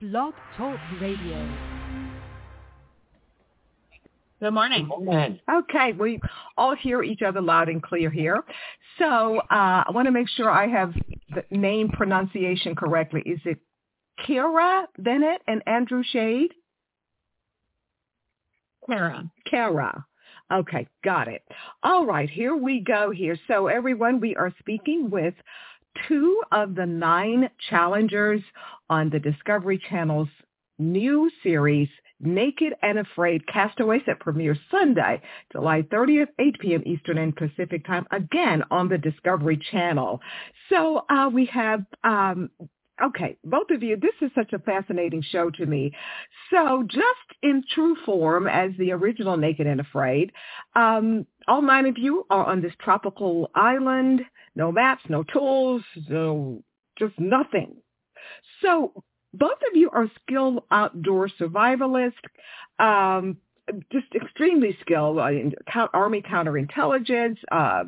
Blog Talk Radio. Good morning. Good morning. Okay, we all hear each other loud and clear here. So uh, I want to make sure I have the name pronunciation correctly. Is it Kerra Bennett and Andrew Shayde? Kerra. Kerra. Okay, got it. All right, here we go here. So everyone, we are speaking with two of the nine challengers on the Discovery Channel's new series, Naked and Afraid Castaways that premieres Sunday, July 30th, 8 p.m. Eastern and Pacific Time, again on the Discovery Channel. So uh, we have um, Okay, both of you, this is such a fascinating show to me. So just in true form as the original Naked and Afraid, um, all nine of you are on this tropical island, no maps, no tools, no, just nothing. So both of you are skilled outdoor survivalists, um, just extremely skilled uh, Army counterintelligence, uh,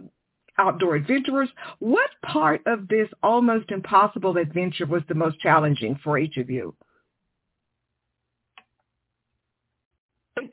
outdoor adventurers. What part of this almost impossible adventure was the most challenging for each of you?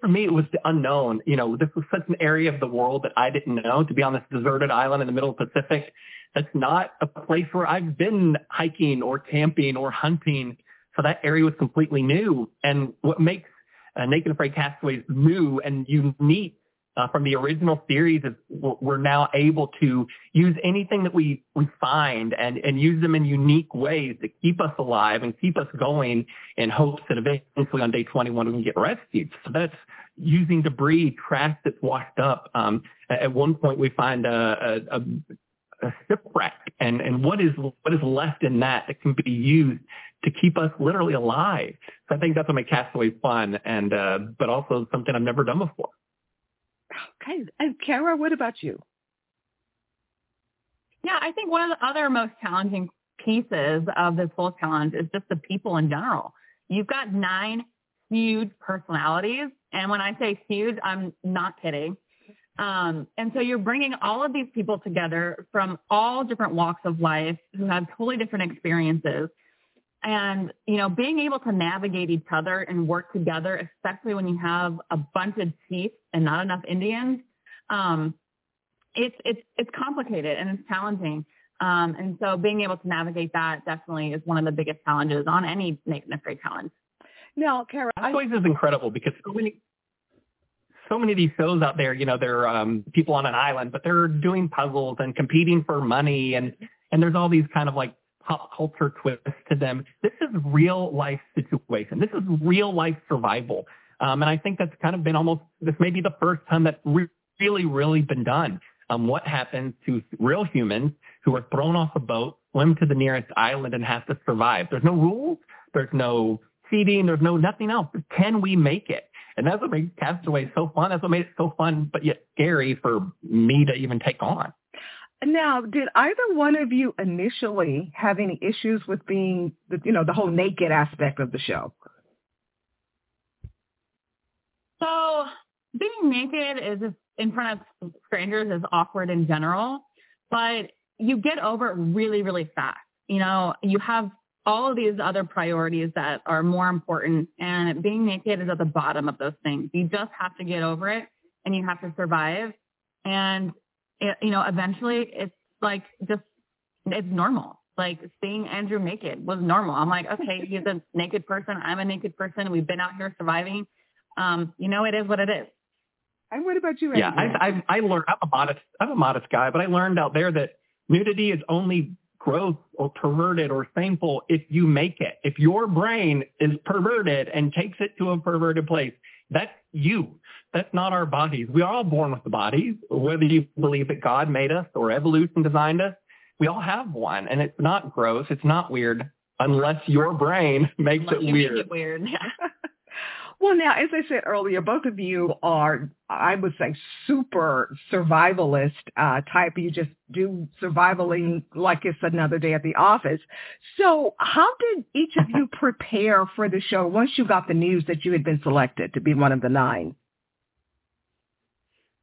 For me, it was the unknown. You know, this was such an area of the world that I didn't know. To be on this deserted island in the middle of the Pacific, that's not a place where I've been hiking or camping or hunting. So that area was completely new. And what makes uh, Naked Afraid Castaways new and unique uh, from the original series is we're now able to use anything that we, we find and, and use them in unique ways to keep us alive and keep us going in hopes that eventually on day 21 we can get rescued. So that's using debris, trash that's washed up. Um, at one point we find a, a, a, a shipwreck and, and what is, what is left in that that can be used to keep us literally alive. So I think that's what makes Castaway fun and, uh, but also something I've never done before. Okay. And Kerra, what about you? Yeah, I think one of the other most challenging pieces of this whole challenge is just the people in general. You've got nine huge personalities. And when I say huge, I'm not kidding. Um, and so you're bringing all of these people together from all different walks of life who have totally different experiences. And you know being able to navigate each other and work together especially when you have a bunch of chiefs and not enough indians um, it's it's it's complicated and it's challenging. Um, and so being able to navigate that definitely is one of the biggest challenges on any Naked and afraid challenge. Now Kerra always is incredible because so many so many of these shows out there you know they're um, people on an island but they're doing puzzles and competing for money and and there's all these kind of like pop culture twist to them. This is real life situation. This is real life survival. Um, and I think that's kind of been almost, this may be the first time that's re- really, really been done. Um, what happens to real humans who are thrown off a boat, swim to the nearest island and have to survive? There's no rules. There's no feeding. There's no nothing else. Can we make it? And that's what made Castaway so fun. That's what made it so fun, but yet scary for me to even take on. Now, did either one of you initially have any issues with being, the, you know, the whole naked aspect of the show? So being naked is in front of strangers is awkward in general, but you get over it really, really fast. You know, you have all of these other priorities that are more important and being naked is at the bottom of those things. You just have to get over it and you have to survive. And it, you know, eventually it's like just, it's normal. Like seeing Andrew naked was normal. I'm like, okay, he's a naked person. I'm a naked person. We've been out here surviving. Um, you know, it is what it is. And what about you? Andrew? Yeah, I, I, I learned. I'm a modest. I'm a modest guy, but I learned out there that nudity is only gross or perverted or shameful if you make it. If your brain is perverted and takes it to a perverted place, that's you. That's not our bodies. We are all born with the bodies, whether you believe that God made us or evolution designed us. We all have one, and it's not gross. It's not weird unless your brain makes unless it weird. Make it weird. Well, now, as I said earlier, both of you are, I would say, super survivalist uh, type. You just do survivaling like it's another day at the office. So how did each of you prepare for the show once you got the news that you had been selected to be one of the nine?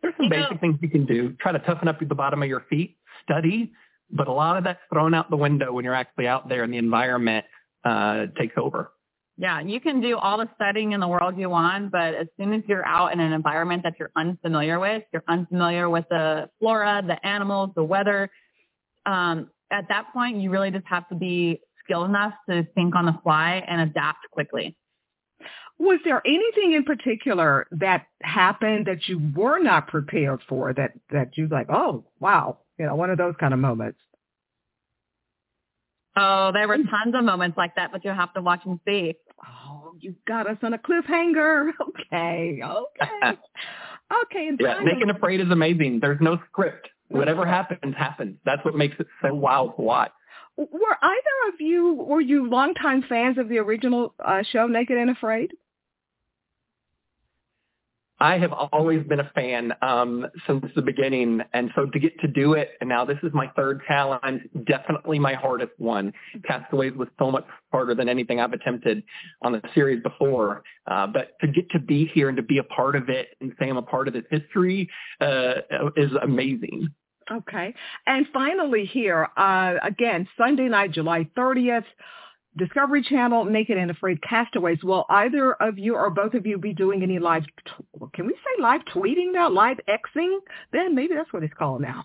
There's some you basic know, things you can do. Try to toughen up the bottom of your feet, study, but a lot of that's thrown out the window when you're actually out there and the environment uh, takes over. Yeah, you can do all the studying in the world you want, but as soon as you're out in an environment that you're unfamiliar with, you're unfamiliar with the flora, the animals, the weather, um, at that point, you really just have to be skilled enough to think on the fly and adapt quickly. Was there anything in particular that happened that you were not prepared for that, that you like, oh, wow, you know, one of those kind of moments? Oh, there were tons of moments like that, but you'll have to watch and see. Oh, you got us on a cliffhanger. Okay, okay. Okay. And yeah, Naked and Afraid is amazing. There's no script. Whatever happens, happens. That's what makes it so wild to watch. Were either of you, were you longtime fans of the original uh, show, Naked and Afraid? I have always been a fan um, since the beginning, and so to get to do it, and now this is my third challenge, definitely my hardest one. Castaways was so much harder than anything I've attempted on the series before, uh, but to get to be here and to be a part of it and say I'm a part of this history uh, is amazing. Okay, and finally here uh, again Sunday night, July 30th. Discovery Channel, Naked and Afraid Castaways. Will either of you or both of you be doing any live, t- can we say live tweeting now? Live Xing? Then maybe that's what it's called now.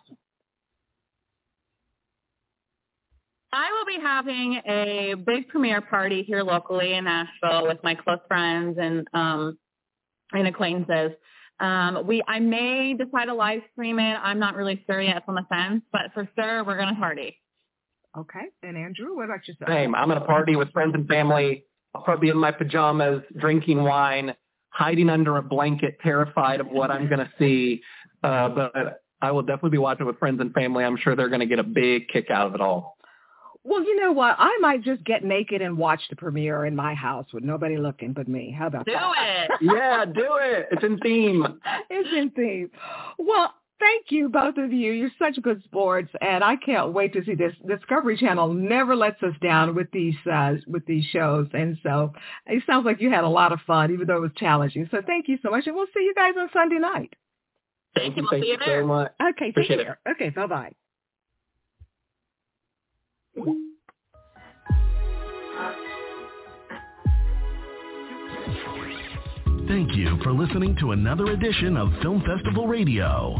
I will be having a big premiere party here locally in Nashville with my close friends and um, and acquaintances. Um, we I may decide to live stream it. I'm not really sure yet. It's on the fence, but for sure we're gonna party. Okay. And Andrew, what about yourself? Same. I'm going to party with friends and family. I'll probably be in my pajamas, drinking wine, hiding under a blanket, terrified of what I'm going to see. Uh, but I will definitely be watching with friends and family. I'm sure they're going to get a big kick out of it all. Well, you know what? I might just get naked and watch the premiere in my house with nobody looking but me. How about do that? Do it. yeah, do it. It's in theme. it's in theme. Well, Thank you, both of you. You're such good sports, and I can't wait to see this. Discovery Channel never lets us down with these uh, with these shows, and so it sounds like you had a lot of fun, even though it was challenging. So thank you so much, and we'll see you guys on Sunday night. Thank you. Thank you so much. Okay, Appreciate take care. It. Okay, bye bye. Thank you for listening to another edition of Film Festival Radio